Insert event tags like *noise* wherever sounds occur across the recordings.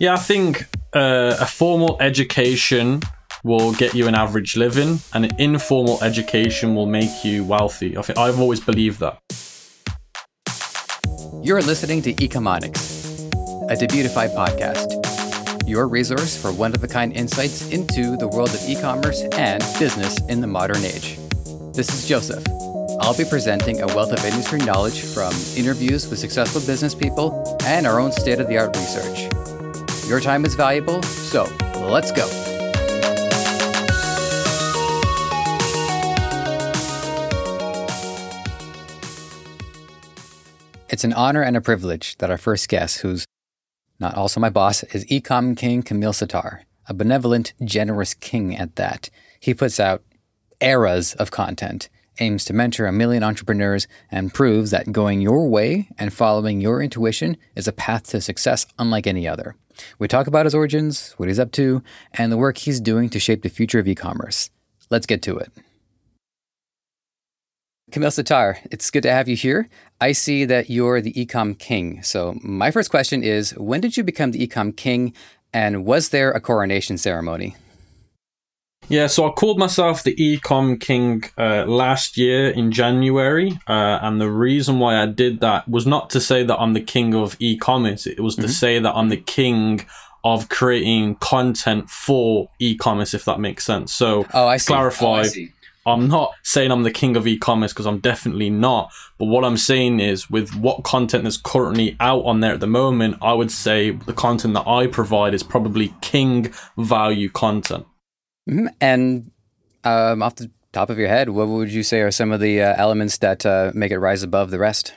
Yeah, I think uh, a formal education will get you an average living, and an informal education will make you wealthy. I think I've always believed that. You're listening to Ecomonics, a Debutify podcast, your resource for one of a kind insights into the world of e commerce and business in the modern age. This is Joseph. I'll be presenting a wealth of industry knowledge from interviews with successful business people and our own state of the art research. Your time is valuable, so let's go. It's an honor and a privilege that our first guest, who's not also my boss, is Ecom King Kamil Sattar, a benevolent, generous king at that. He puts out eras of content, aims to mentor a million entrepreneurs, and proves that going your way and following your intuition is a path to success unlike any other. We talk about his origins, what he's up to, and the work he's doing to shape the future of e commerce. Let's get to it. Kamil Sattar, it's good to have you here. I see that you're the ecom king. So, my first question is when did you become the ecom king, and was there a coronation ceremony? Yeah, so I called myself the Ecom King uh, last year in January, uh, and the reason why I did that was not to say that I'm the king of e-commerce. It was mm-hmm. to say that I'm the king of creating content for e-commerce, if that makes sense. So, oh, I see. clarify. Oh, I see. I'm not saying I'm the king of e-commerce because I'm definitely not. But what I'm saying is, with what content that's currently out on there at the moment, I would say the content that I provide is probably king value content. Mm-hmm. And um, off the top of your head, what would you say are some of the uh, elements that uh, make it rise above the rest?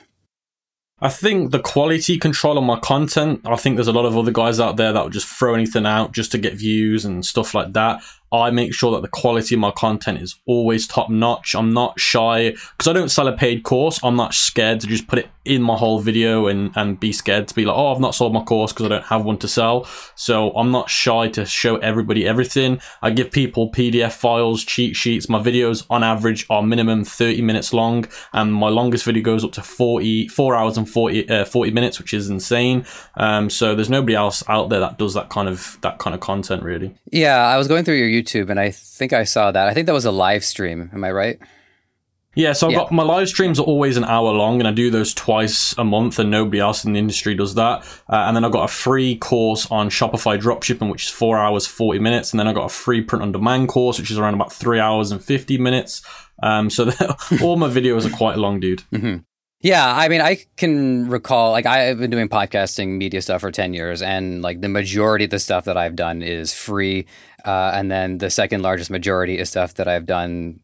I think the quality control on my content, I think there's a lot of other guys out there that would just throw anything out just to get views and stuff like that. I make sure that the quality of my content is always top notch. I'm not shy because I don't sell a paid course. I'm not scared to just put it in my whole video and, and be scared to be like, oh, I've not sold my course because I don't have one to sell. So I'm not shy to show everybody everything. I give people PDF files, cheat sheets. My videos on average are minimum 30 minutes long, and my longest video goes up to 40, 4 hours and 40, uh, 40 minutes, which is insane. Um, so there's nobody else out there that does that kind of that kind of content really. Yeah, I was going through your YouTube, and I think I saw that. I think that was a live stream. Am I right? Yeah, so I've yeah. got my live streams are always an hour long, and I do those twice a month, and nobody else in the industry does that. Uh, and then I've got a free course on Shopify dropshipping, which is four hours forty minutes, and then I've got a free print on demand course, which is around about three hours and fifty minutes. Um, so *laughs* all my videos are quite long, dude. *laughs* Mm-hmm. Yeah, I mean, I can recall, like, I've been doing podcasting media stuff for 10 years, and like the majority of the stuff that I've done is free. Uh, and then the second largest majority is stuff that I've done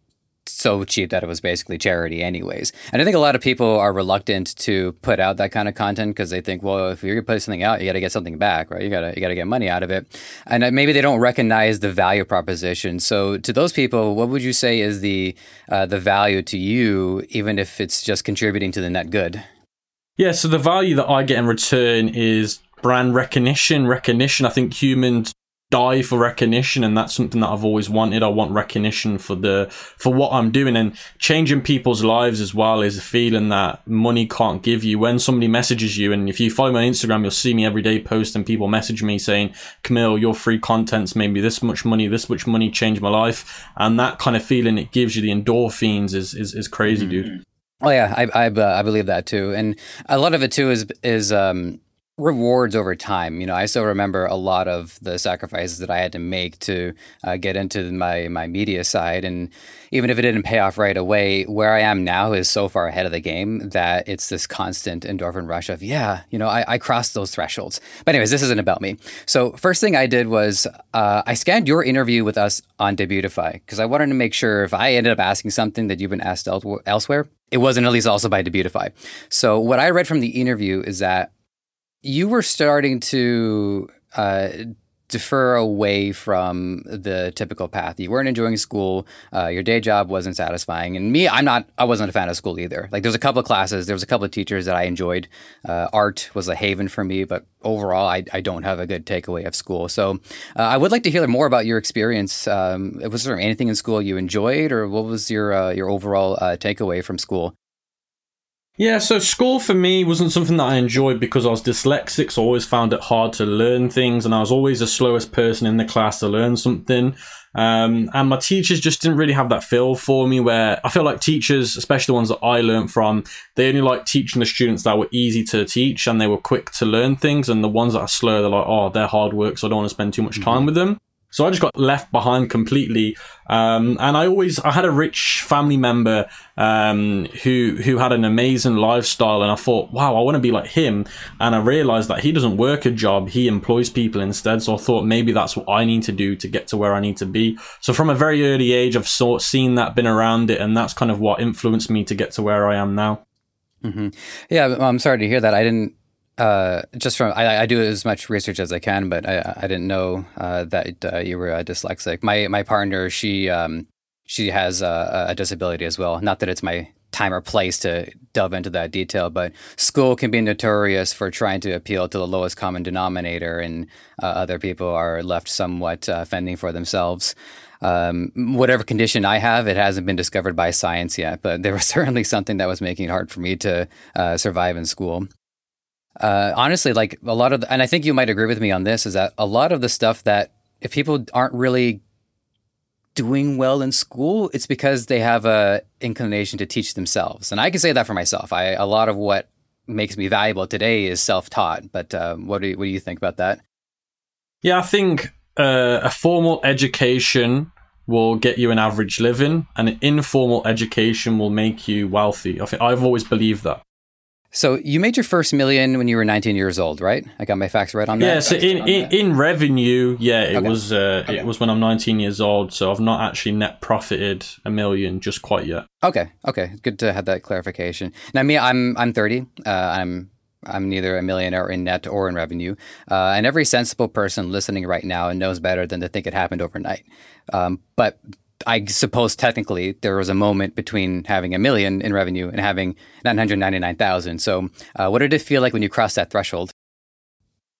so cheap that it was basically charity anyways. And I think a lot of people are reluctant to put out that kind of content because they think, well, if you're going to put something out, you got to get something back, right? You got to you got to get money out of it. And maybe they don't recognize the value proposition. So to those people, what would you say is the uh, the value to you even if it's just contributing to the net good? Yeah, so the value that I get in return is brand recognition, recognition. I think humans die for recognition and that's something that I've always wanted. I want recognition for the for what I'm doing and changing people's lives as well is a feeling that money can't give you. When somebody messages you and if you follow me on Instagram, you'll see me every day post and people message me saying, Kamil, your free content's made me this much money, this much money changed my life. And that kind of feeling it gives you the endorphins is is, is crazy, mm-hmm. dude. Oh yeah, I I, uh, I believe that too, and a lot of it too is is um rewards over time. You know, I still remember a lot of the sacrifices that I had to make to uh, get into my my media side, and even if it didn't pay off right away, where I am now is so far ahead of the game that it's this constant endorphin rush of yeah, you know, I, I crossed those thresholds. But anyways, this isn't about me. So first thing I did was uh, I scanned your interview with us on Debutify because I wanted to make sure if I ended up asking something that you've been asked el- elsewhere, it wasn't at least also by Debutify. So what I read from the interview is that you were starting to uh, defer away from the typical path. You weren't enjoying school. Uh, your day job wasn't satisfying. And me, I'm not. I wasn't a fan of school either. Like there's a couple of classes. There was a couple of teachers that I enjoyed. Uh, art was a haven for me, but overall, I, I don't have a good takeaway of school. So uh, I would like to hear more about your experience. Um, was there anything in school you enjoyed, or what was your uh, your overall uh, takeaway from school? Yeah, so school for me wasn't something that I enjoyed because I was dyslexic, so I always found it hard to learn things, and I was always the slowest person in the class to learn something. Um, and my teachers just didn't really have that feel for me. Where I feel like teachers, especially the ones that I learned from, they only like teaching the students that were easy to teach and they were quick to learn things. And the ones that are slow, they're like, oh, they're hard work, so I don't want to spend too much time mm-hmm. with them. So I just got left behind completely. Um, and I always I had a rich family member um, who who had an amazing lifestyle, and I thought, wow, I want to be like him. And I realized that he doesn't work a job; he employs people instead. So I thought maybe that's what I need to do to get to where I need to be. So from a very early age, I've sort seen that, been around it, and that's kind of what influenced me to get to where I am now. Mm-hmm. Yeah, I'm sorry to hear that. I didn't uh, just from I, I, do as much research as I can, but I, I didn't know uh, that uh, you were dyslexic. My my partner, she um, she has a, a, disability as well. Not that it's my time or place to delve into that detail, but school can be notorious for trying to appeal to the lowest common denominator, and uh, other people are left somewhat uh, fending for themselves. Um, whatever condition I have, it hasn't been discovered by science yet, but there was *laughs* certainly something that was making it hard for me to uh, survive in school uh, honestly, like a lot of, the, and I think you might agree with me on this, is that a lot of the stuff that if people aren't really doing well in school, it's because they have a inclination to teach themselves. And I can say that for myself. I a lot of what makes me valuable today is self-taught. But um, what do you, what do you think about that? Yeah, I think uh, a formal education will get you an average living, and an informal education will make you wealthy. I think I've always believed that. So you made your first million when you were 19 years old, right? I got my facts right on that. Yeah. So in, in, in, revenue, yeah, it okay. was uh, okay. it was when I'm 19 years old. So I've not actually net profited a million just quite yet. Okay. Okay. Good to have that clarification. Now, me, I'm I'm 30. Uh, I'm I'm neither a millionaire in net or in revenue. Uh, and every sensible person listening right now knows better than to think it happened overnight. Um, but I suppose technically there was a moment between having a million in revenue and having 999,000. So, uh, what did it feel like when you crossed that threshold?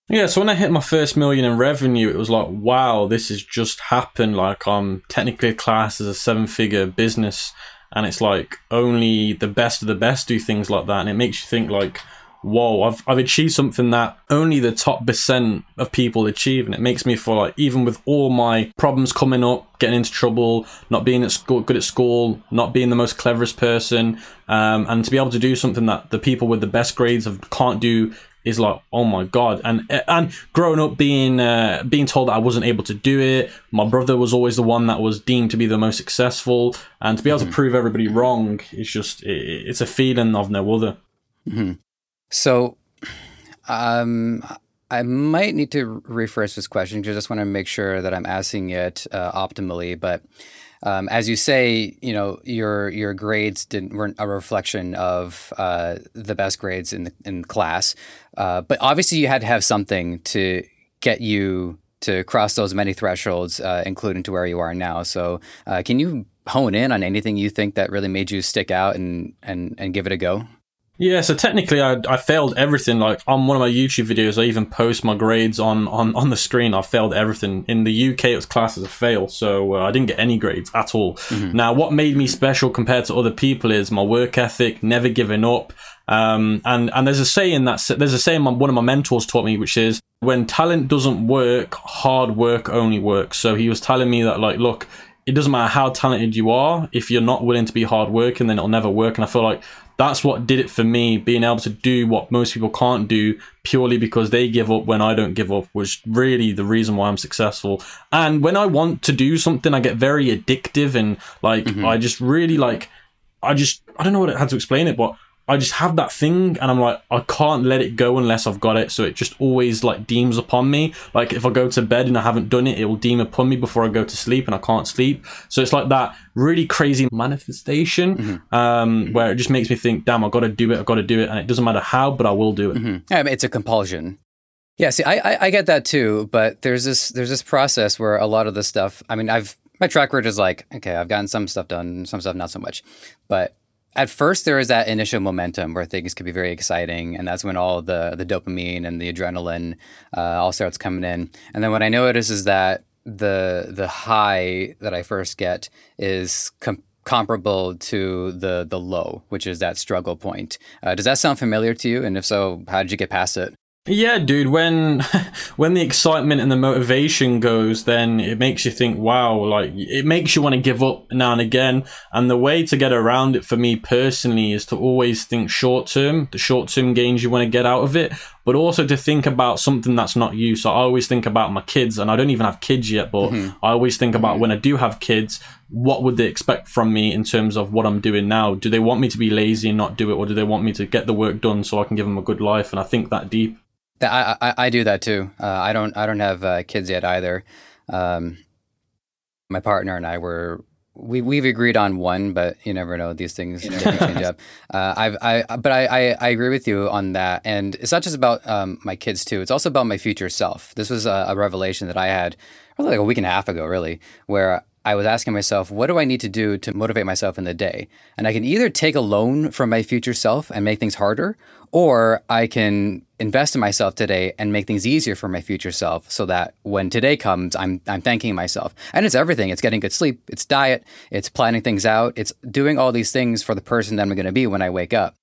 Yeah, so when I hit my first million in revenue, it was like, wow, this has just happened. Like, I'm technically classed as a seven figure business, and it's like only the best of the best do things like that. And it makes you think, like, whoa, I've, I've achieved something that only the top percent of people achieve. And it makes me feel like even with all my problems coming up, getting into trouble, not being at school, good at school, not being the most cleverest person, um, and to be able to do something that the people with the best grades have, can't do is like oh my god and and growing up being uh, being told that I wasn't able to do it my brother was always the one that was deemed to be the most successful and to be able mm-hmm. to prove everybody wrong it's just it, it's a feeling of no other mm-hmm. So, um, I might need to rephrase this question because I just want to make sure that I'm asking it uh, optimally. But um, as you say, you know, your your grades didn't weren't a reflection of uh, the best grades in the in class. Uh, but obviously, you had to have something to get you to cross those many thresholds, uh, including to where you are now. So, uh, can you hone in on anything you think that really made you stick out and and and give it a go? Yeah, so technically I, I failed everything. Like on one of my YouTube videos, I even post my grades on, on, on the screen. I failed everything. In the UK, it was classed as a fail, so uh, I didn't get any grades at all. Mm-hmm. Now, what made me special compared to other people is my work ethic, never giving up. Um, and, and there's a saying that there's a saying one of my mentors taught me, which is when talent doesn't work, hard work only works. So he was telling me that like, look, it doesn't matter how talented you are, if you're not willing to be hard working, then it'll never work. And I feel like that's what did it for me being able to do what most people can't do purely because they give up when i don't give up was really the reason why i'm successful and when i want to do something i get very addictive and like mm-hmm. i just really like i just i don't know what it had to explain it but I just have that thing and I'm like, I can't let it go unless I've got it. So it just always like deems upon me. Like if I go to bed and I haven't done it, it will deem upon me before I go to sleep and I can't sleep. So it's like that really crazy manifestation mm-hmm. um, where it just makes me think, damn, I got to do it. I got to do it. And it doesn't matter how, but I will do it. Mm-hmm. Yeah, it's a compulsion. Yeah, see, I, I, I get that too, but there's this there's this process where a lot of the stuff. I mean, I've my track record is like, okay, I've gotten some stuff done, some stuff not so much, but at first there is that initial momentum where things can be very exciting and that's when all the the dopamine and the adrenaline uh, all starts coming in and then what i notice is that the the high that i first get is com- comparable to the the low, which is that struggle point. Uh, does that sound familiar to you? And if so, how did you get past it? Yeah, dude, when *laughs* when the excitement and the motivation goes, then it makes you think, wow, like it makes you want to give up now and again. And the way to get around it for me personally is to always think short term, the short term gains you want to get out of it, but also to think about something that's not you. So I always think about my kids, and I don't even have kids yet, but mm-hmm. I always think about mm-hmm. when I do have kids, what would they expect from me in terms of what I'm doing now? Do they want me to be lazy and not do it, or do they want me to get the work done so I can give them a good life? And I think that deep. I, I, I do that too. Uh, I don't I don't have uh, kids yet either. Um, my partner and I were we we've agreed on one, but you never know; these things change up. Uh, I've I but I, I, I agree with you on that, and it's not just about um, my kids too. It's also about my future self. This was a, a revelation that I had probably like a week and a half ago, really, where I was asking myself, what do I need to do to motivate myself in the day? And I can either take a loan from my future self and make things harder, or I can invest in myself today and make things easier for my future self so that when today comes, I'm, I'm thanking myself. And it's everything. It's getting good sleep, it's diet, it's planning things out, it's doing all these things for the person that I'm going to be when I wake up.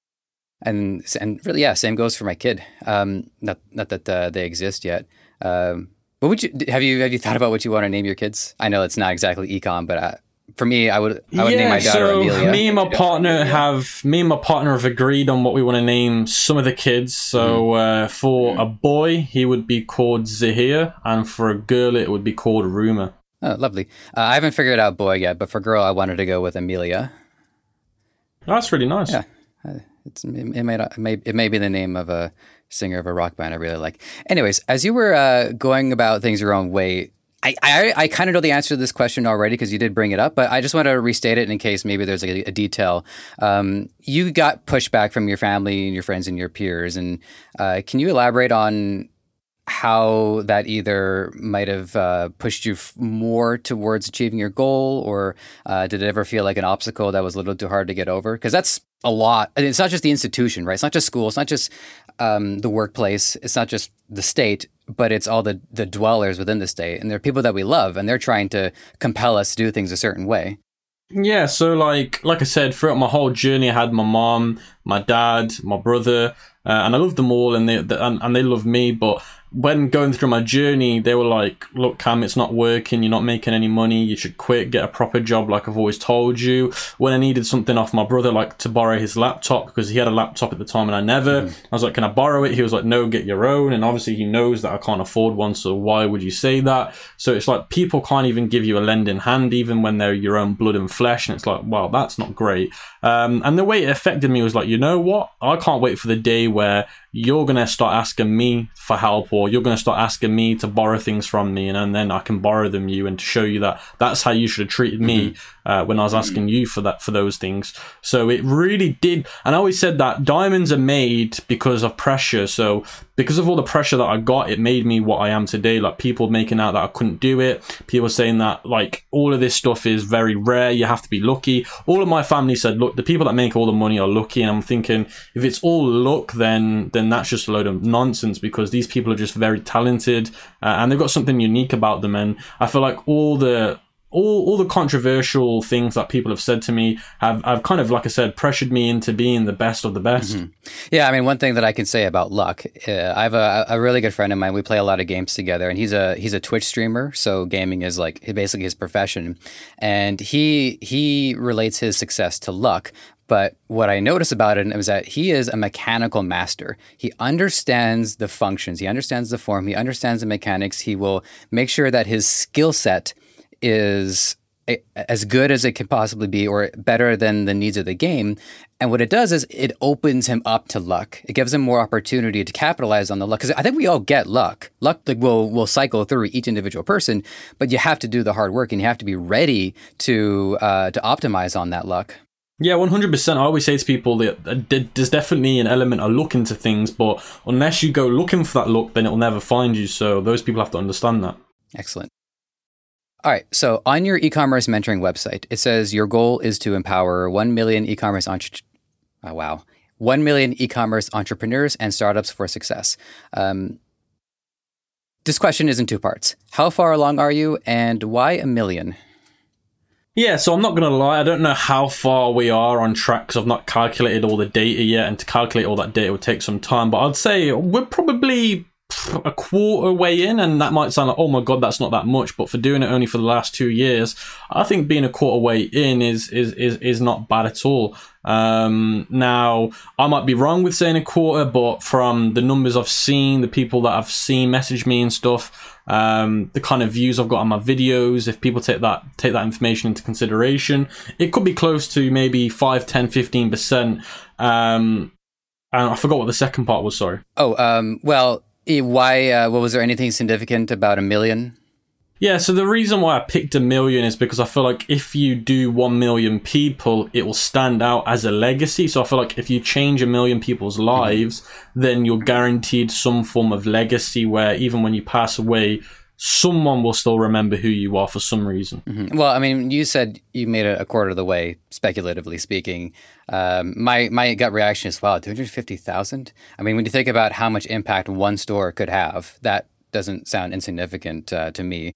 And, and really, yeah, same goes for my kid. Um, not, not that uh, they exist yet. Um, what would you have you have you thought about what you want to name your kids? I know it's not exactly econ, but uh, for me, I would I would yeah, name my daughter so Amelia. Me and my partner have me and my partner have agreed on what we want to name some of the kids. So mm. uh, for mm. a boy, he would be called Zahir, and for a girl, it would be called Ruma. Oh, lovely. Uh, I haven't figured out boy yet, but for girl, I wanted to go with Amelia. That's really nice. Yeah, uh, it's it may, it may it may be the name of a singer of a rock band I really like. Anyways, as you were uh, going about things your own way, I, I, I kind of know the answer to this question already because you did bring it up, but I just want to restate it in case maybe there's a, a detail. Um, you got pushback from your family and your friends and your peers, and uh, can you elaborate on how that either might have uh, pushed you f- more towards achieving your goal, or uh, did it ever feel like an obstacle that was a little too hard to get over? Because that's a lot. it's not just the institution, right? It's not just school. It's not just um, the workplace. It's not just the state, but it's all the the dwellers within the state, and they're people that we love, and they're trying to compel us to do things a certain way. Yeah, so like like I said, throughout my whole journey, I had my mom, my dad, my brother, uh, and I loved them all, and they, and, and they loved me. But when going through my journey, they were like, "Look, Cam, it's not working. You're not making any money. You should quit. Get a proper job, like I've always told you." When I needed something off my brother, like to borrow his laptop because he had a laptop at the time and I never, mm. I was like, "Can I borrow it?" He was like, "No, get your own." And obviously, he knows that I can't afford one, so why would you say that? So it's like people can't even give you a lending hand, even when they're your own blood and flesh, and it's like, well, that's not great. Um, and the way it affected me was like, you know what? I can't wait for the day where you're going to start asking me for help or you're going to start asking me to borrow things from me and, and then I can borrow them you and to show you that that's how you should have treated me mm-hmm. Uh, when I was asking you for that for those things. So it really did and I always said that diamonds are made because of pressure. So because of all the pressure that I got, it made me what I am today. Like people making out that I couldn't do it, people saying that like all of this stuff is very rare, you have to be lucky. All of my family said, look, the people that make all the money are lucky. And I'm thinking, if it's all luck, then then that's just a load of nonsense because these people are just very talented uh, and they've got something unique about them. And I feel like all the all, all the controversial things that people have said to me have, have kind of, like I said, pressured me into being the best of the best. Mm-hmm. Yeah, I mean, one thing that I can say about luck, uh, I have a, a really good friend of mine. We play a lot of games together, and he's a he's a Twitch streamer. So gaming is like basically his profession, and he he relates his success to luck. But what I notice about it is that he is a mechanical master. He understands the functions, he understands the form, he understands the mechanics. He will make sure that his skill set is as good as it can possibly be or better than the needs of the game. And what it does is it opens him up to luck. It gives him more opportunity to capitalize on the luck. Because I think we all get luck. Luck like, will will cycle through each individual person, but you have to do the hard work and you have to be ready to uh, to optimize on that luck. Yeah, one hundred percent. I always say to people that there's definitely an element of luck into things, but unless you go looking for that luck, then it'll never find you. So those people have to understand that. Excellent. All right. So on your e-commerce mentoring website, it says your goal is to empower 1 million e-commerce entre- oh, wow. 1 million e-commerce entrepreneurs and startups for success. Um, this question is in two parts. How far along are you and why a million? Yeah, so I'm not going to lie. I don't know how far we are on track because I've not calculated all the data yet, and to calculate all that data would take some time. But I'd say we're probably a quarter way in, and that might sound like, oh my god, that's not that much. But for doing it only for the last two years, I think being a quarter way in is is is, is not bad at all. Um, now, I might be wrong with saying a quarter, but from the numbers I've seen, the people that I've seen message me and stuff, um, the kind of views I've got on my videos, if people take that take that information into consideration, it could be close to maybe 5, 10, 15%. Um, and I forgot what the second part was, sorry. Oh, um, well, why, uh, well, was there anything significant about a million? Yeah, so the reason why I picked a million is because I feel like if you do 1 million people, it will stand out as a legacy. So I feel like if you change a million people's mm-hmm. lives, mm-hmm. then you're guaranteed some form of legacy where even when you pass away, someone will still remember who you are for some reason. Mm-hmm. Well, I mean, you said you made it a quarter of the way, speculatively speaking. Um, my my gut reaction is, wow, two hundred fifty thousand. I mean, when you think about how much impact one store could have, that doesn't sound insignificant uh, to me.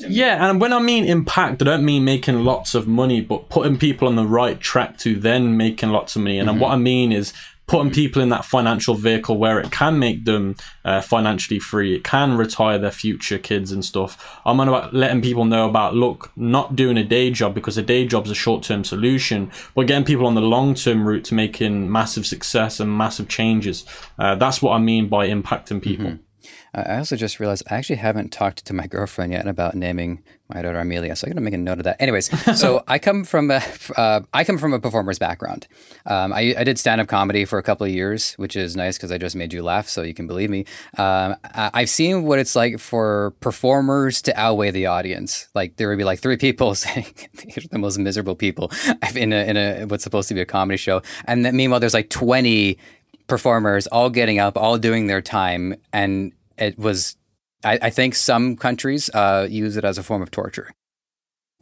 Yeah, and when I mean impact, I don't mean making lots of money, but putting people on the right track to then making lots of money. And mm-hmm. what I mean is putting people in that financial vehicle where it can make them uh, financially free. It can retire their future kids and stuff. I'm on about letting people know about look, not doing a day job because a day job's a short term solution, but getting people on the long term route to making massive success and massive changes. Uh, that's what I mean by impacting people. Mm-hmm. I also just realized I actually haven't talked to my girlfriend yet about naming my daughter Amelia, so I'm gonna make a note of that. Anyways, so *laughs* I come from a uh, I come from a performer's background. Um, I, I, did stand up comedy for a couple of years, which is nice because I just made you laugh, so you can believe me. Um, I, I've seen what it's like for performers to outweigh the audience. Like there would be like three people *laughs* saying these are the most miserable people in a in a what's supposed to be a comedy show, and then meanwhile there's like 20 performers all getting up, all doing their time, and it was, I, I think some countries uh, use it as a form of torture.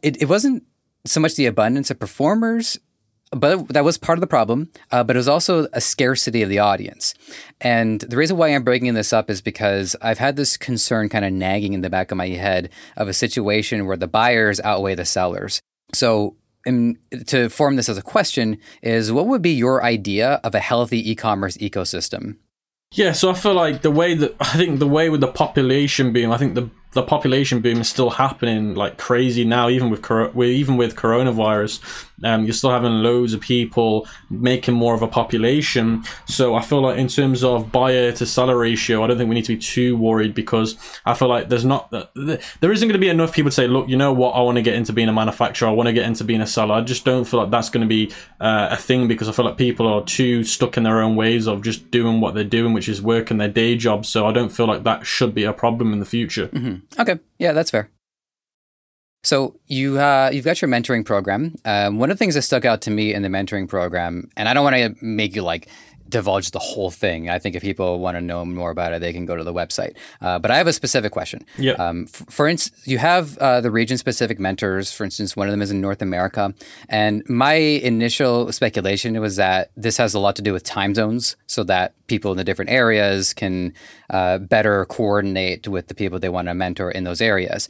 It, it wasn't so much the abundance of performers, but that was part of the problem. Uh, but it was also a scarcity of the audience. And the reason why I'm breaking this up is because I've had this concern kind of nagging in the back of my head of a situation where the buyers outweigh the sellers. So and to form this as a question is what would be your idea of a healthy e-commerce ecosystem yeah, so I feel like the way that I think the way with the population being, I think the the population boom is still happening like crazy now, even with even with coronavirus. Um, you're still having loads of people making more of a population. So I feel like in terms of buyer to seller ratio, I don't think we need to be too worried because I feel like there's not there isn't going to be enough people to say, look, you know what, I want to get into being a manufacturer, I want to get into being a seller. I just don't feel like that's going to be uh, a thing because I feel like people are too stuck in their own ways of just doing what they're doing, which is working their day job. So I don't feel like that should be a problem in the future. Mm-hmm. Okay, yeah, that's fair. So you uh, you've got your mentoring program. Um, one of the things that stuck out to me in the mentoring program, and I don't want to make you like divulge the whole thing. I think if people want to know more about it, they can go to the website. Uh, but I have a specific question. Yeah. Um, f- for instance, you have uh, the region-specific mentors. For instance, one of them is in North America, and my initial speculation was that this has a lot to do with time zones, so that people in the different areas can uh, better coordinate with the people they want to mentor in those areas.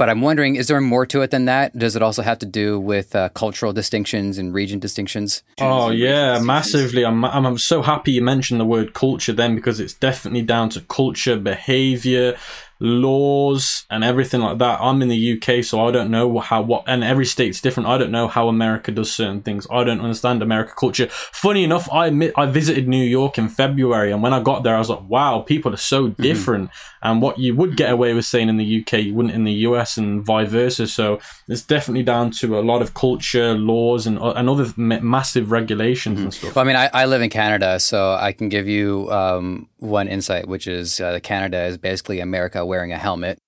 But I'm wondering, is there more to it than that? Does it also have to do with uh, cultural distinctions and region distinctions? Oh yeah, massively. I'm I'm so happy you mentioned the word culture then because it's definitely down to culture, behavior, laws and everything like that. I'm in the UK, so I don't know how what and every state's different. I don't know how America does certain things. I don't understand America culture. Funny enough, I admit I visited New York in February, and when I got there, I was like, wow, people are so mm-hmm. different. Mm-hmm. And what you would get away with saying in the UK, you wouldn't in the US, and vice versa. So it's definitely down to a lot of culture, laws, and and other massive regulations mm-hmm. and stuff. Well, I mean, I, I live in Canada, so I can give you um, one insight, which is uh, Canada is basically America wearing a helmet.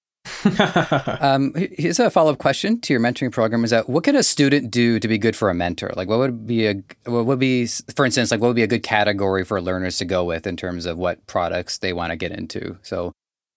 *laughs* um, here's a follow up question to your mentoring program: Is that what can a student do to be good for a mentor? Like, what would be a what would be, for instance, like what would be a good category for learners to go with in terms of what products they want to get into? So,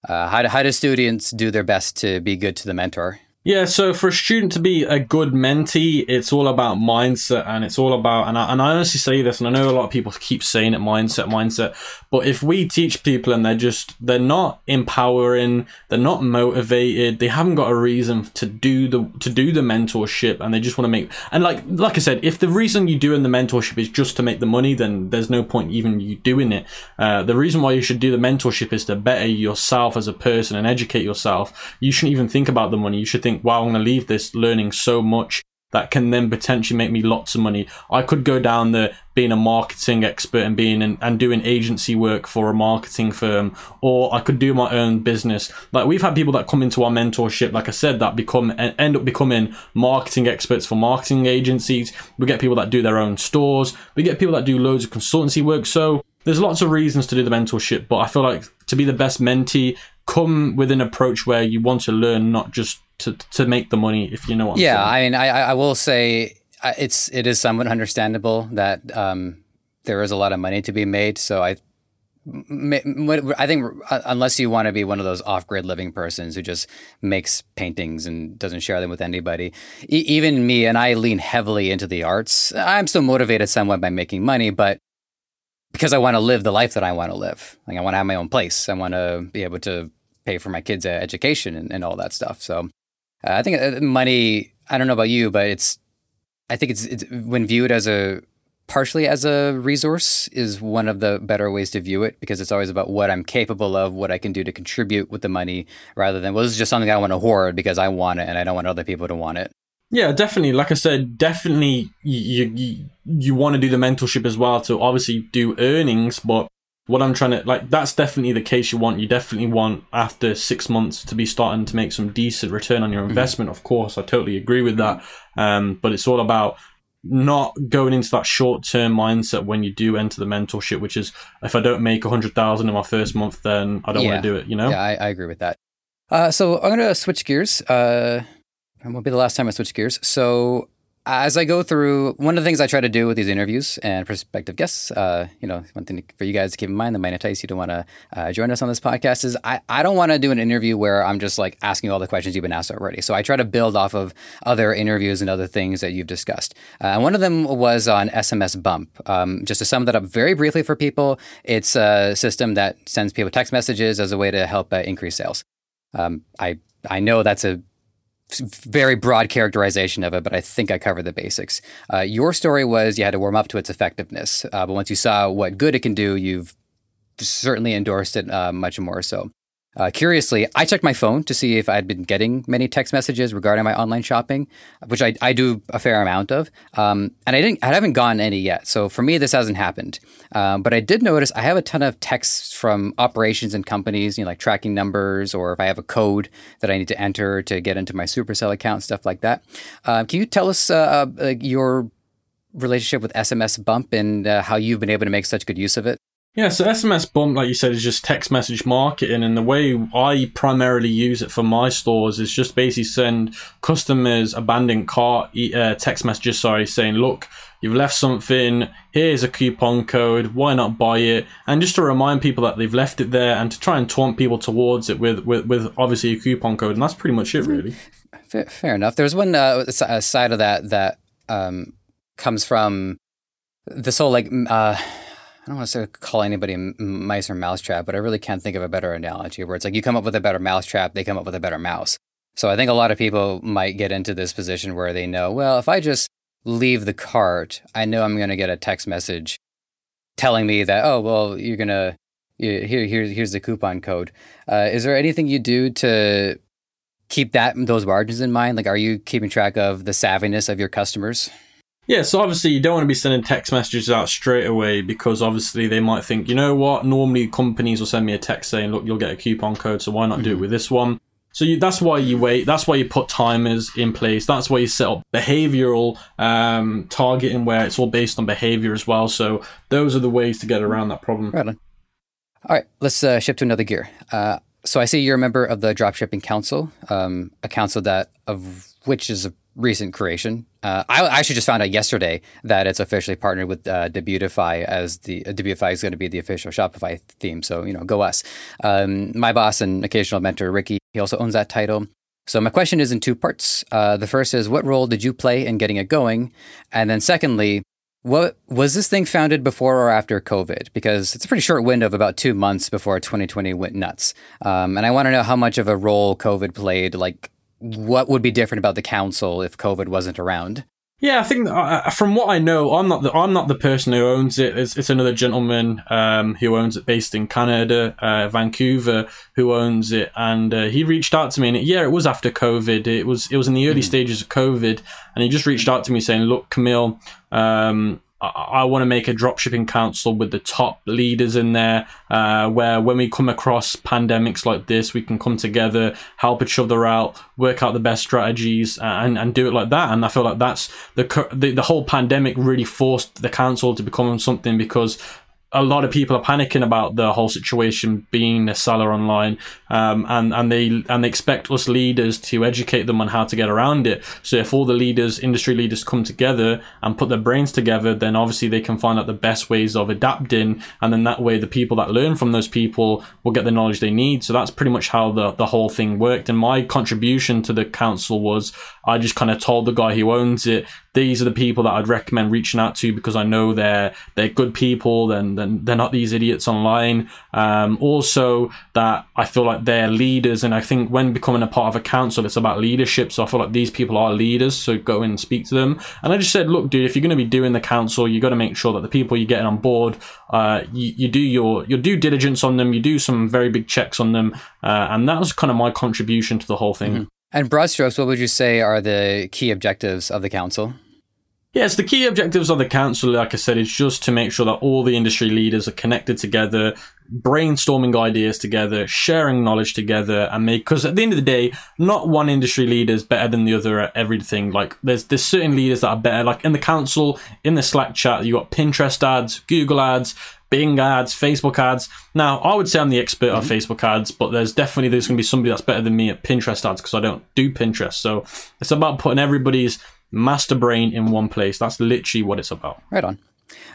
uh, how do how do students do their best to be good to the mentor? Yeah, so for a student to be a good mentee, it's all about mindset and it's all about, and I, and I honestly say this, and I know a lot of people keep saying it mindset, mindset, but if we teach people and they're just, they're not empowering, they're not motivated, they haven't got a reason to do the, to do the mentorship and they just want to make, and like, like I said, if the reason you doing the mentorship is just to make the money, then there's no point even you doing it. Uh, the reason why you should do the mentorship is to better yourself as a person and educate yourself. You shouldn't even think about the money. You should think, think, wow, I'm going to leave this learning so much that can then potentially make me lots of money. I could go down the being a marketing expert and being in, and doing agency work for a marketing firm, or I could do my own business. Like we've had people that come into our mentorship, like I said, that become end up becoming marketing experts for marketing agencies. We get people that do their own stores. We get people that do loads of consultancy work. So there's lots of reasons to do the mentorship, but I feel like to be the best mentee, come with an approach where you want to learn, not just to to make the money. If you know what. I'm yeah, saying. Yeah, i mean, I I will say it's it is somewhat understandable that um, there is a lot of money to be made. So I. I think uh, unless you want to be one of those off-grid living persons who just makes paintings and doesn't share them with anybody, e- even me and I lean heavily into the arts. I'm still motivated somewhat by making money, but because I want to live the life that I want to live. Like I want to have my own place. I want to be able to pay for my kids' education and, and all that stuff. So uh, I think uh, money. I don't know about you, but it's. I think it's, it's when viewed as a partially as a resource is one of the better ways to view it because it's always about what I'm capable of, what I can do to contribute with the money, rather than well, this is just something I want to hoard because I want it and I don't want other people to want it. Yeah, definitely. Like I said, definitely you you, you want to do the mentorship as well to obviously do earnings, but what I'm trying to like that's definitely the case you want. You definitely want after six months to be starting to make some decent return on your mm-hmm. investment. Mm-hmm. Of course, I totally agree with that. Um, but it's all about not going into that short term mindset when you do enter the mentorship, which is if I don't make a hundred thousand in my first month, then I don't yeah. want to do it. You know? Yeah, I, I agree with that. Uh, so I'm gonna switch gears. Uh, it won't be the last time I switch gears. So as I go through, one of the things I try to do with these interviews and prospective guests, uh, you know, one thing for you guys to keep in mind that might entice you to want to uh, join us on this podcast is I, I don't want to do an interview where I'm just like asking all the questions you've been asked already. So I try to build off of other interviews and other things that you've discussed. Uh, and one of them was on SMS Bump. Um, just to sum that up very briefly for people, it's a system that sends people text messages as a way to help uh, increase sales. Um, I I know that's a very broad characterization of it, but I think I covered the basics. Uh, your story was you had to warm up to its effectiveness, uh, but once you saw what good it can do, you've certainly endorsed it uh, much more so. Uh, curiously, I checked my phone to see if I'd been getting many text messages regarding my online shopping, which I, I do a fair amount of, um, and I didn't I haven't gotten any yet. So for me, this hasn't happened. Um, but I did notice I have a ton of texts from operations and companies, you know, like tracking numbers, or if I have a code that I need to enter to get into my Supercell account, stuff like that. Uh, can you tell us uh, uh your relationship with SMS Bump and uh, how you've been able to make such good use of it? Yeah, so SMS Bump, like you said, is just text message marketing. And the way I primarily use it for my stores is just basically send customers abandoned cart uh, text messages, sorry, saying, look, you've left something, here's a coupon code, why not buy it? And just to remind people that they've left it there and to try and taunt people towards it with, with, with obviously a coupon code. And that's pretty much it, really. Fair, fair enough. There's one uh, side of that that um, comes from this whole like. Uh, I don't want to say call anybody mice or mousetrap, but I really can't think of a better analogy where it's like you come up with a better mousetrap, they come up with a better mouse. So I think a lot of people might get into this position where they know, well, if I just leave the cart, I know I'm going to get a text message telling me that, oh, well, you're going to, here, here, here's the coupon code. Uh, is there anything you do to keep that those margins in mind? Like, are you keeping track of the savviness of your customers? Yeah, so obviously you don't want to be sending text messages out straight away because obviously they might think, you know what, normally companies will send me a text saying, look, you'll get a coupon code, so why not mm-hmm. do it mm-hmm. with this one? So you, that's why you wait. That's why you put timers in place. That's why you set up behavioral um, targeting where it's all based on behavior as well. So those are the ways to get around that problem. Right on. All right, let's uh, shift to another gear. Uh, so I see you're a member of the Dropshipping Council, um, a council that of which is a recent creation. Uh, I actually just found out yesterday that it's officially partnered with uh, Debutify as the uh, Debutify is going to be the official Shopify theme. So you know, go us. Um, my boss and occasional mentor Ricky, he also owns that title. So, my question is in two parts. Uh, the first is what role did you play in getting it going? And then, secondly, what was this thing founded before or after COVID? Because it's a pretty short window of about two months before 2020 went nuts. Um, and I want to know how much of a role COVID played. Like, what would be different about the council if COVID wasn't around? Yeah, I think uh, from what I know, I'm not the I'm not the person who owns it. It's, it's another gentleman um, who owns it, based in Canada, uh, Vancouver, who owns it, and uh, he reached out to me. And yeah, it was after COVID. It was it was in the early mm. stages of COVID, and he just reached out to me saying, "Look, Kamil, um, I, want to make a dropshipping council with the top leaders in there, uh, where when we come across pandemics like this, we can come together, help each other out, work out the best strategies, and, and do it like that. And I feel like that's the, the the whole pandemic really forced the council to become something because a lot of people are panicking about the whole situation being a seller online, um, and and they and they expect us leaders to educate them on how to get around it. So if all the leaders, industry leaders, come together and put their brains together, then obviously they can find out the best ways of adapting, and then that way the people that learn from those people will get the knowledge they need. So that's pretty much how the the whole thing worked. And my contribution to the council was I just kind of told the guy who owns it these are the people that I'd recommend reaching out to because I know they're they're good people and they're, not these idiots online. Um, also, that I feel like they're leaders, and I think when becoming a part of a council, it's about leadership. So I feel like these people are leaders, so go and speak to them. And I just said, look, dude, if you're going to be doing the council, you got to make sure that the people you're getting on board, uh, you, you do your your due diligence on them, you do some very big checks on them, uh, and that was kind of my contribution to the whole thing. Mm-hmm. And broad strokes, what would you say are the key objectives of the council? Yes, the key objectives of the council, like I said, is just to make sure that all the industry leaders are connected together, brainstorming ideas together, sharing knowledge together, and make. Because at the end of the day, not one industry leader is better than the other at everything. Like there's there's certain leaders that are better. Like in the council, in the Slack chat, you got Pinterest ads, Google ads, Bing ads, Facebook ads. Now, I would say I'm the expert mm-hmm. Facebook ads, but there's definitely there's going to be somebody that's better than me at Pinterest ads because I don't do Pinterest. So it's about putting everybody's master brain in one place. That's literally what it's about. Right on.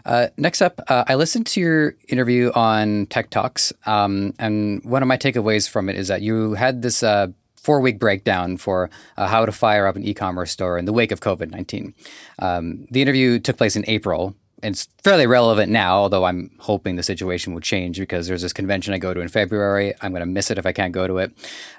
Uh, next up, uh, I listened to your interview on Tech Talks, um, and one of my takeaways from it is that you had this uh, four week breakdown for uh, how to fire up an e commerce store in the wake of COVID 19. Um, the interview took place in April, it's fairly relevant now, although I'm hoping the situation will change because there's this convention I go to in February. I'm going to miss it if I can't go to it.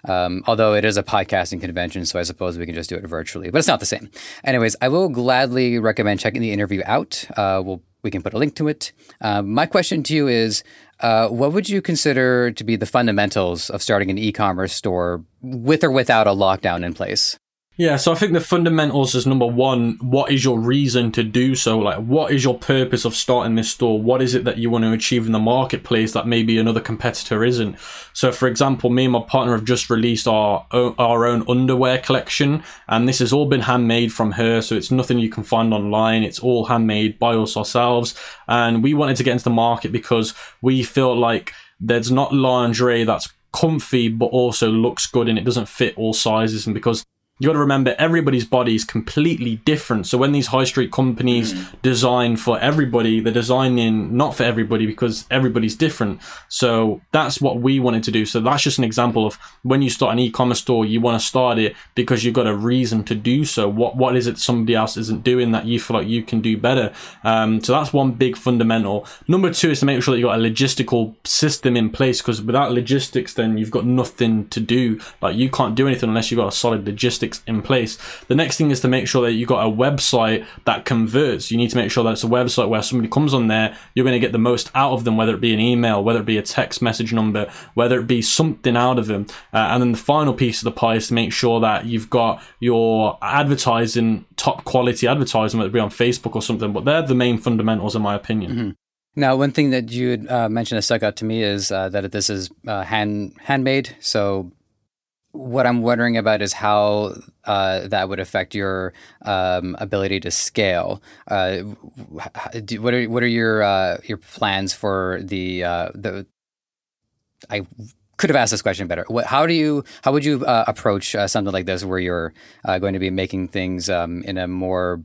Um, although it is a podcasting convention, so I suppose we can just do it virtually, but it's not the same. Anyways, I will gladly recommend checking the interview out. Uh, we'll, we can put a link to it. Uh, my question to you is uh, what would you consider to be the fundamentals of starting an e commerce store with or without a lockdown in place? Yeah, so I think the fundamentals is number one, what is your reason to do so? Like, what is your purpose of starting this store? What is it that you want to achieve in the marketplace that maybe another competitor isn't? So, for example, me and my partner have just released our our own underwear collection, and this has all been handmade from her. So it's nothing you can find online. It's all handmade by us ourselves, and we wanted to get into the market because we feel like there's not lingerie that's comfy but also looks good and it doesn't fit all sizes and because you got to remember everybody's body is completely different. So when these high street companies mm. design for everybody, they're designing not for everybody because everybody's different. So that's what we wanted to do. So that's just an example of when you start an e-commerce store, you want to start it because you've got a reason to do so. What what is it somebody else isn't doing that you feel like you can do better? Um, so that's one big fundamental. Number two is to make sure that you've got a logistical system in place because without logistics, then you've got nothing to do. Like you can't do anything unless you've got a solid in place. The next thing is to make sure that you've got a website that converts. You need to make sure that it's a website where somebody comes on there, you're going to get the most out of them, whether it be an email, whether it be a text message number, whether it be something out of them. Uh, and then the final piece of the pie is to make sure that you've got your advertising top quality advertising, whether it be on Facebook or something. But they're the main fundamentals, in my opinion. Mm-hmm. Now, one thing that you uh, mentioned that stuck out to me is uh, that this is uh, hand handmade. So what I'm wondering about is how uh, that would affect your um, ability to scale. Uh, do, what are what are your uh, your plans for the uh, the? I could have asked this question better. What, how do you how would you uh, approach uh, something like this, where you're going to be making things um, in a more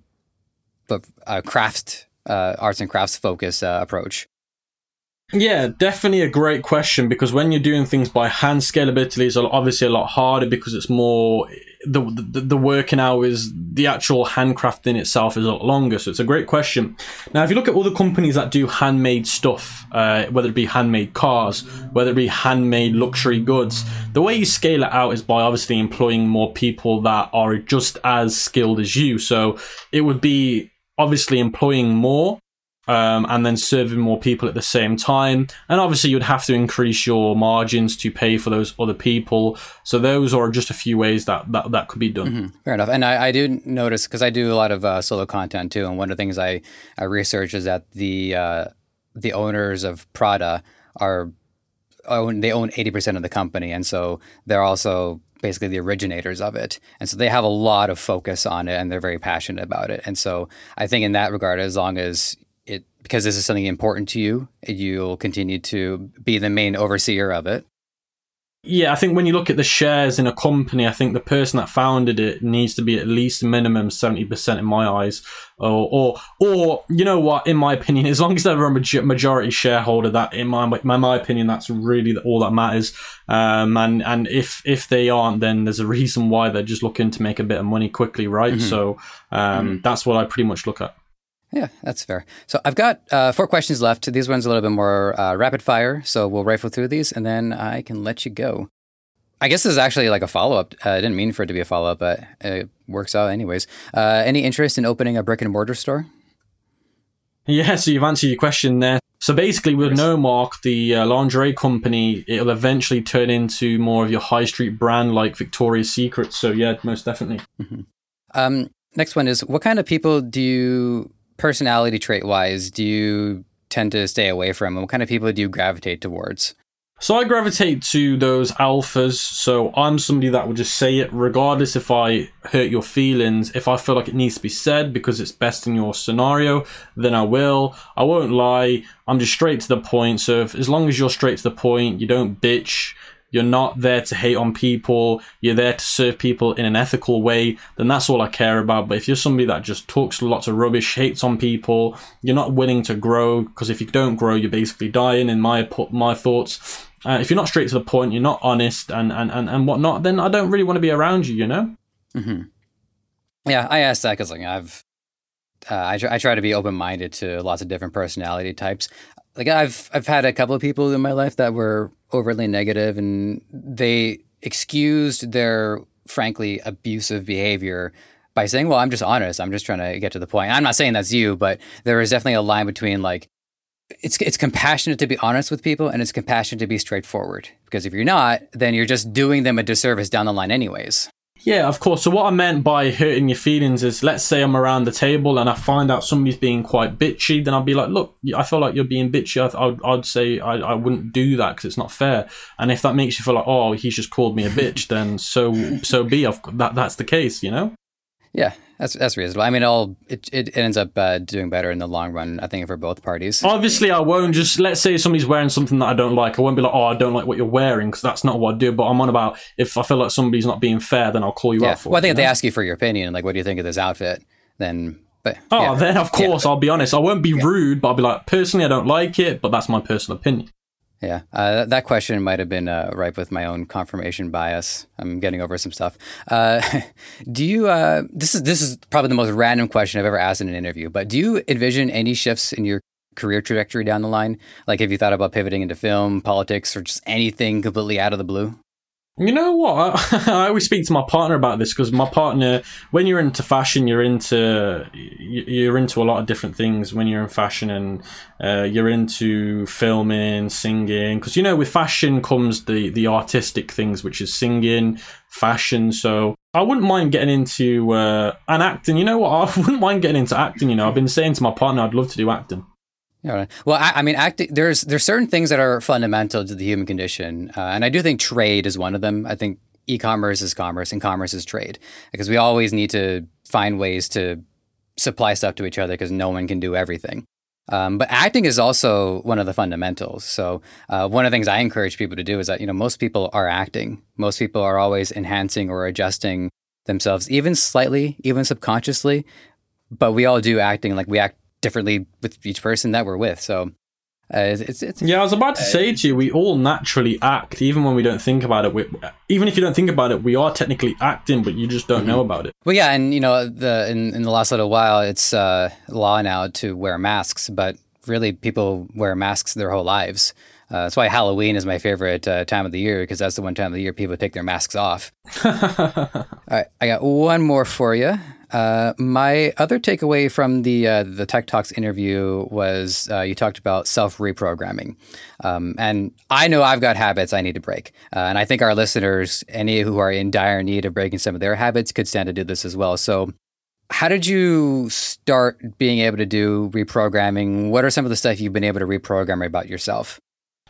craft arts and crafts focused approach? Yeah, definitely a great question because when you're doing things by hand, scalability is obviously a lot harder because it's more the, the, the working hours, the actual handcrafting itself is a lot longer. So it's a great question. Now, if you look at other companies that do handmade stuff, uh, whether it be handmade cars, whether it be handmade luxury goods, the way you scale it out is by obviously employing more people that are just as skilled as you. So it would be obviously employing more um, and then serving more people at the same time. And obviously, you'd have to increase your margins to pay for those other people. So those are just a few ways that that, that could be done. Mm-hmm. Fair enough. And I, I do notice because I do a lot of uh, solo content too, and one of the things I, I research is that the uh, the owners of Prada are own they own eighty percent of the company, and so they're also basically the originators of it. And so they have a lot of focus on it and they're very passionate about it. And so I think in that regard, as long as because this is something important to you, you'll continue to be the main overseer of it. Yeah, I think when you look at the shares in a company, I think the person that founded it needs to be at least minimum seventy percent in my eyes, or, or, or you know what? In my opinion, *laughs* as long as they're a majority shareholder, that in my my, my opinion, that's really all that matters. Um, and and if if they aren't, then there's a reason why they're just looking to make a bit of money quickly, right? Mm-hmm. So um, mm-hmm. that's what I pretty much look at. Yeah, that's fair. So I've got uh, four questions left. These ones a little bit more uh, rapid fire. So we'll rifle through these and then I can let you go. I guess this is actually like a follow up. Uh, I didn't mean for it to be a follow up, but it works out anyways. Uh, any interest in opening a brick and mortar store? Yeah, so you've answered your question there. So basically, with No Mark, the uh, lingerie company, it'll eventually turn into more of your high street brand like Victoria's Secret. So yeah, most definitely. Mm-hmm. Um, next one is what kind of people do you personality trait wise do you tend to stay away from and what kind of people do you gravitate towards? So I gravitate to those alphas. So I'm somebody that will just say it regardless if I hurt your feelings. If I feel like it needs to be said because it's best in your scenario, then I will. I won't lie. I'm just straight to the point. So if, as long as you're straight to the point, you don't bitch, you're not there to hate on people, you're there to serve people in an ethical way, then that's all I care about. But if you're somebody that just talks lots of rubbish, hates on people, you're not willing to grow, because if you don't grow, you're basically dying, in my, my thoughts. Uh, if you're not straight to the point, you're not honest and, and, and, and whatnot, then I don't really want to be around you, you know? Mm-hmm. Yeah, I asked that because like I've uh, I, try, I try to be open minded to lots of different personality types like I've I've had a couple of people in my life that were overly negative and they excused their frankly abusive behavior by saying, "Well, I'm just honest. I'm just trying to get to the point." I'm not saying that's you, but there is definitely a line between like it's it's compassionate to be honest with people and it's compassionate to be straightforward because if you're not, then you're just doing them a disservice down the line anyways. Yeah, of course. So what I meant by hurting your feelings is, let's say I'm around the table and I find out somebody's being quite bitchy, then I'll be like, look, I feel like you're being bitchy. I, would I'd say I, I wouldn't do that because it's not fair. And if that makes you feel like, oh, he's just called me a bitch, then so so be. That that's the case, you know. Yeah, that's that's reasonable. I mean, all it, it ends up uh, doing better in the long run. I think for both parties. Obviously, I won't just let's say somebody's wearing something that I don't like. I won't be like, oh, I don't like what you're wearing because that's not what I do. But I'm on about if I feel like somebody's not being fair, then I'll call you yeah. out for. Well, I think it, if they ask you for your opinion, like, what do you think of this outfit? Then, but oh, yeah. then of course yeah. I'll be honest. I won't be rude, but I'll be like, personally, I don't like it, but that's my personal opinion. Yeah, uh, that question might have been uh, ripe with my own confirmation bias. I'm getting over some stuff. Uh, *laughs* do you? Uh, this is this is probably the most random question I've ever asked in an interview. But do you envision any shifts in your career trajectory down the line? Like, have you thought about pivoting into film, politics, or just anything completely out of the blue? You know what? *laughs* I, always speak to my partner about this because my partner, when you're into fashion, you're into you're into a lot of different things. When you're in fashion, and uh, you're into filming, singing, because you know with fashion comes the the artistic things, which is singing, fashion. So I wouldn't mind getting into uh, an acting. You know what? *laughs* I wouldn't mind getting into acting. You know, I've been saying to my partner, I'd love to do acting. Yeah. Well, I, I, mean, acting. There's there's certain things that are fundamental to the human condition, uh, and I do think trade is one of them. I think e-commerce is commerce, and commerce is trade, because we always need to find ways to supply stuff to each other because no one can do everything. Um, but acting is also one of the fundamentals. So uh, one of the things I encourage people to do is that you know most people are acting. Most people are always enhancing or adjusting themselves, even slightly, even subconsciously. But we all do acting like we act differently with each person that we're with. So Uh, it's, it's, it's Yeah, I was about to say to you, we all naturally act, even when we don't think about it. We, even if you don't think about it, we are technically acting, but you just don't know about it. Well, yeah, and you know, the in, in the last little while, it's uh, law now to wear masks, but really, people wear masks their whole lives. Uh, that's why Halloween is my favorite uh, time of the year because that's the one time of the year people take their masks off. *laughs* All right, I got one more for you. Uh, my other takeaway from the uh, the Tech Talks interview was uh, you talked about self reprogramming, um, and I know I've got habits I need to break, uh, and I think our listeners, any who are in dire need of breaking some of their habits, could stand to do this as well. So, how did you start being able to do reprogramming? What are some of the stuff you've been able to reprogram about yourself?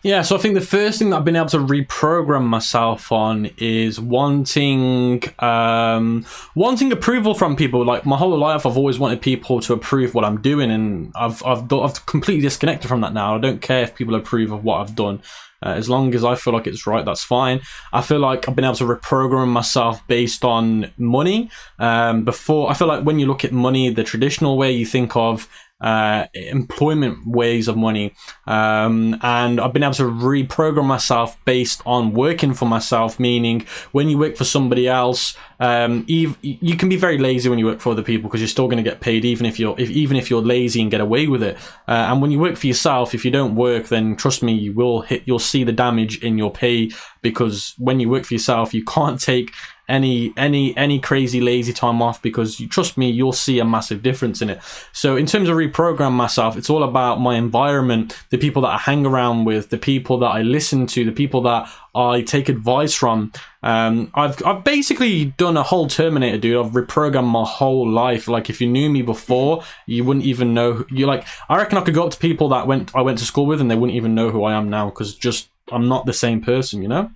Yeah, so I think the first thing that I've been able to reprogram myself on is wanting um, wanting approval from people. Like my whole life, I've always wanted people to approve what I'm doing, and I've I've I've completely disconnected from that now. I don't care if people approve of what I've done. Uh, as long as I feel like it's right, that's fine. I feel like I've been able to reprogram myself based on money. Um, before, I feel like when you look at money, the traditional way you think of uh, employment ways of money. Um, and I've been able to reprogram myself based on working for myself, meaning when you work for somebody else, um, you, you can be very lazy when you work for other people because you're still going to get paid even if you're if, even if you're lazy and get away with it. Uh, and when you work for yourself, if you don't work, then trust me, you will hit. You'll see the damage in your pay because when you work for yourself, you can't *laughs* take any any any crazy lazy time off because you trust me you'll see a massive difference in it. So in terms of reprogram myself it's all about my environment the people that i hang around with the people that i listen to the people that i take advice from. Um, I've, I've basically done a whole terminator dude. I've reprogrammed my whole life. Like if you knew me before you wouldn't even know you're like i reckon i could go up to people that went i went to school with and they wouldn't even know who i am now because just i'm not the same person you know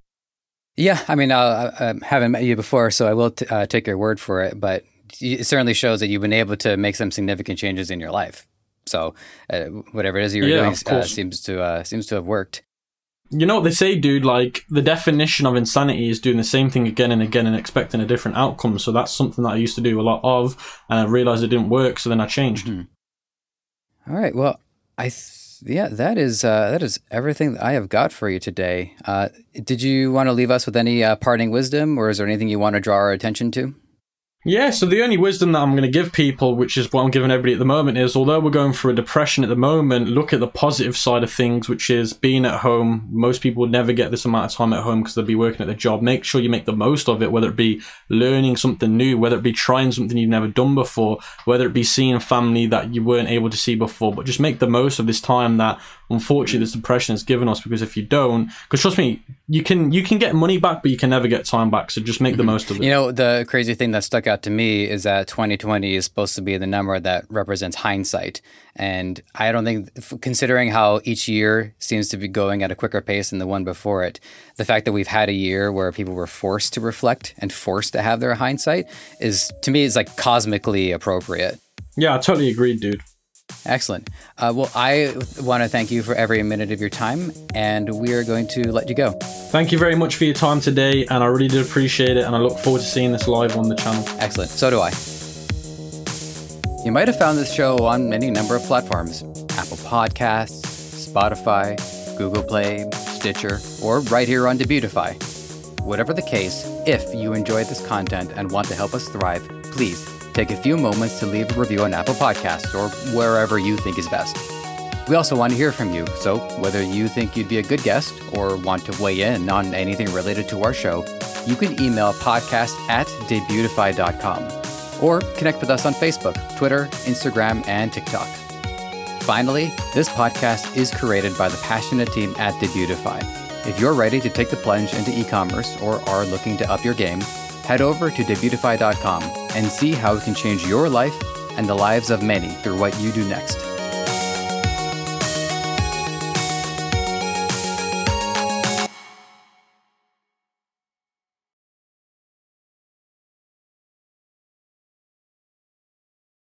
yeah, I mean, uh, I haven't met you before, so I will t- uh, take your word for it. But it certainly shows that you've been able to make some significant changes in your life. So uh, whatever it is you're yeah, doing uh, seems to uh, seems to have worked. You know what they say, dude? Like the definition of insanity is doing the same thing again and again and expecting a different outcome. So that's something that I used to do a lot of, and I realized it didn't work. So then I changed. Mm-hmm. All right. Well, I. Th- yeah, that is uh, that is everything that I have got for you today. Uh, did you want to leave us with any uh, parting wisdom, or is there anything you want to draw our attention to? Yeah, so the only wisdom that I'm going to give people, which is what I'm giving everybody at the moment, is although we're going through a depression at the moment, look at the positive side of things, which is being at home. Most people would never get this amount of time at home because they'll be working at their job. Make sure you make the most of it, whether it be learning something new, whether it be trying something you've never done before, whether it be seeing family that you weren't able to see before. But just make the most of this time that unfortunately this depression has given us because if you don't because trust me you can you can get money back but you can never get time back so just make the mm-hmm. most of it you know the crazy thing that stuck out to me is that 2020 is supposed to be the number that represents hindsight. And i don't think considering how each year seems to be going at a quicker pace than the one before it the fact that we've had a year where people were forced to reflect and forced to have their hindsight is to me is like cosmically appropriate. Yeah i totally agree dude Excellent. Uh, well, I want to thank you for every minute of your time, and we are going to let you go. Thank you very much for your time today, and I really did appreciate it, and I look forward to seeing this live on the channel. Excellent. So do I. You might have found this show on any number of platforms Apple Podcasts, Spotify, Google Play, Stitcher, or right here on Debutify. Whatever the case, if you enjoyed this content and want to help us thrive, please take a few moments to leave a review on Apple Podcasts or wherever you think is best. We also want to hear from you, so whether you think you'd be a good guest or want to weigh in on anything related to our show, you can email podcast at debutify.com or connect with us on Facebook, Twitter, Instagram, and TikTok. Finally, this podcast is created by the passionate team at Debutify. If you're ready to take the plunge into e commerce or are looking to up your game, head over to debutify.com and see how it can change your life and the lives of many through what you do next.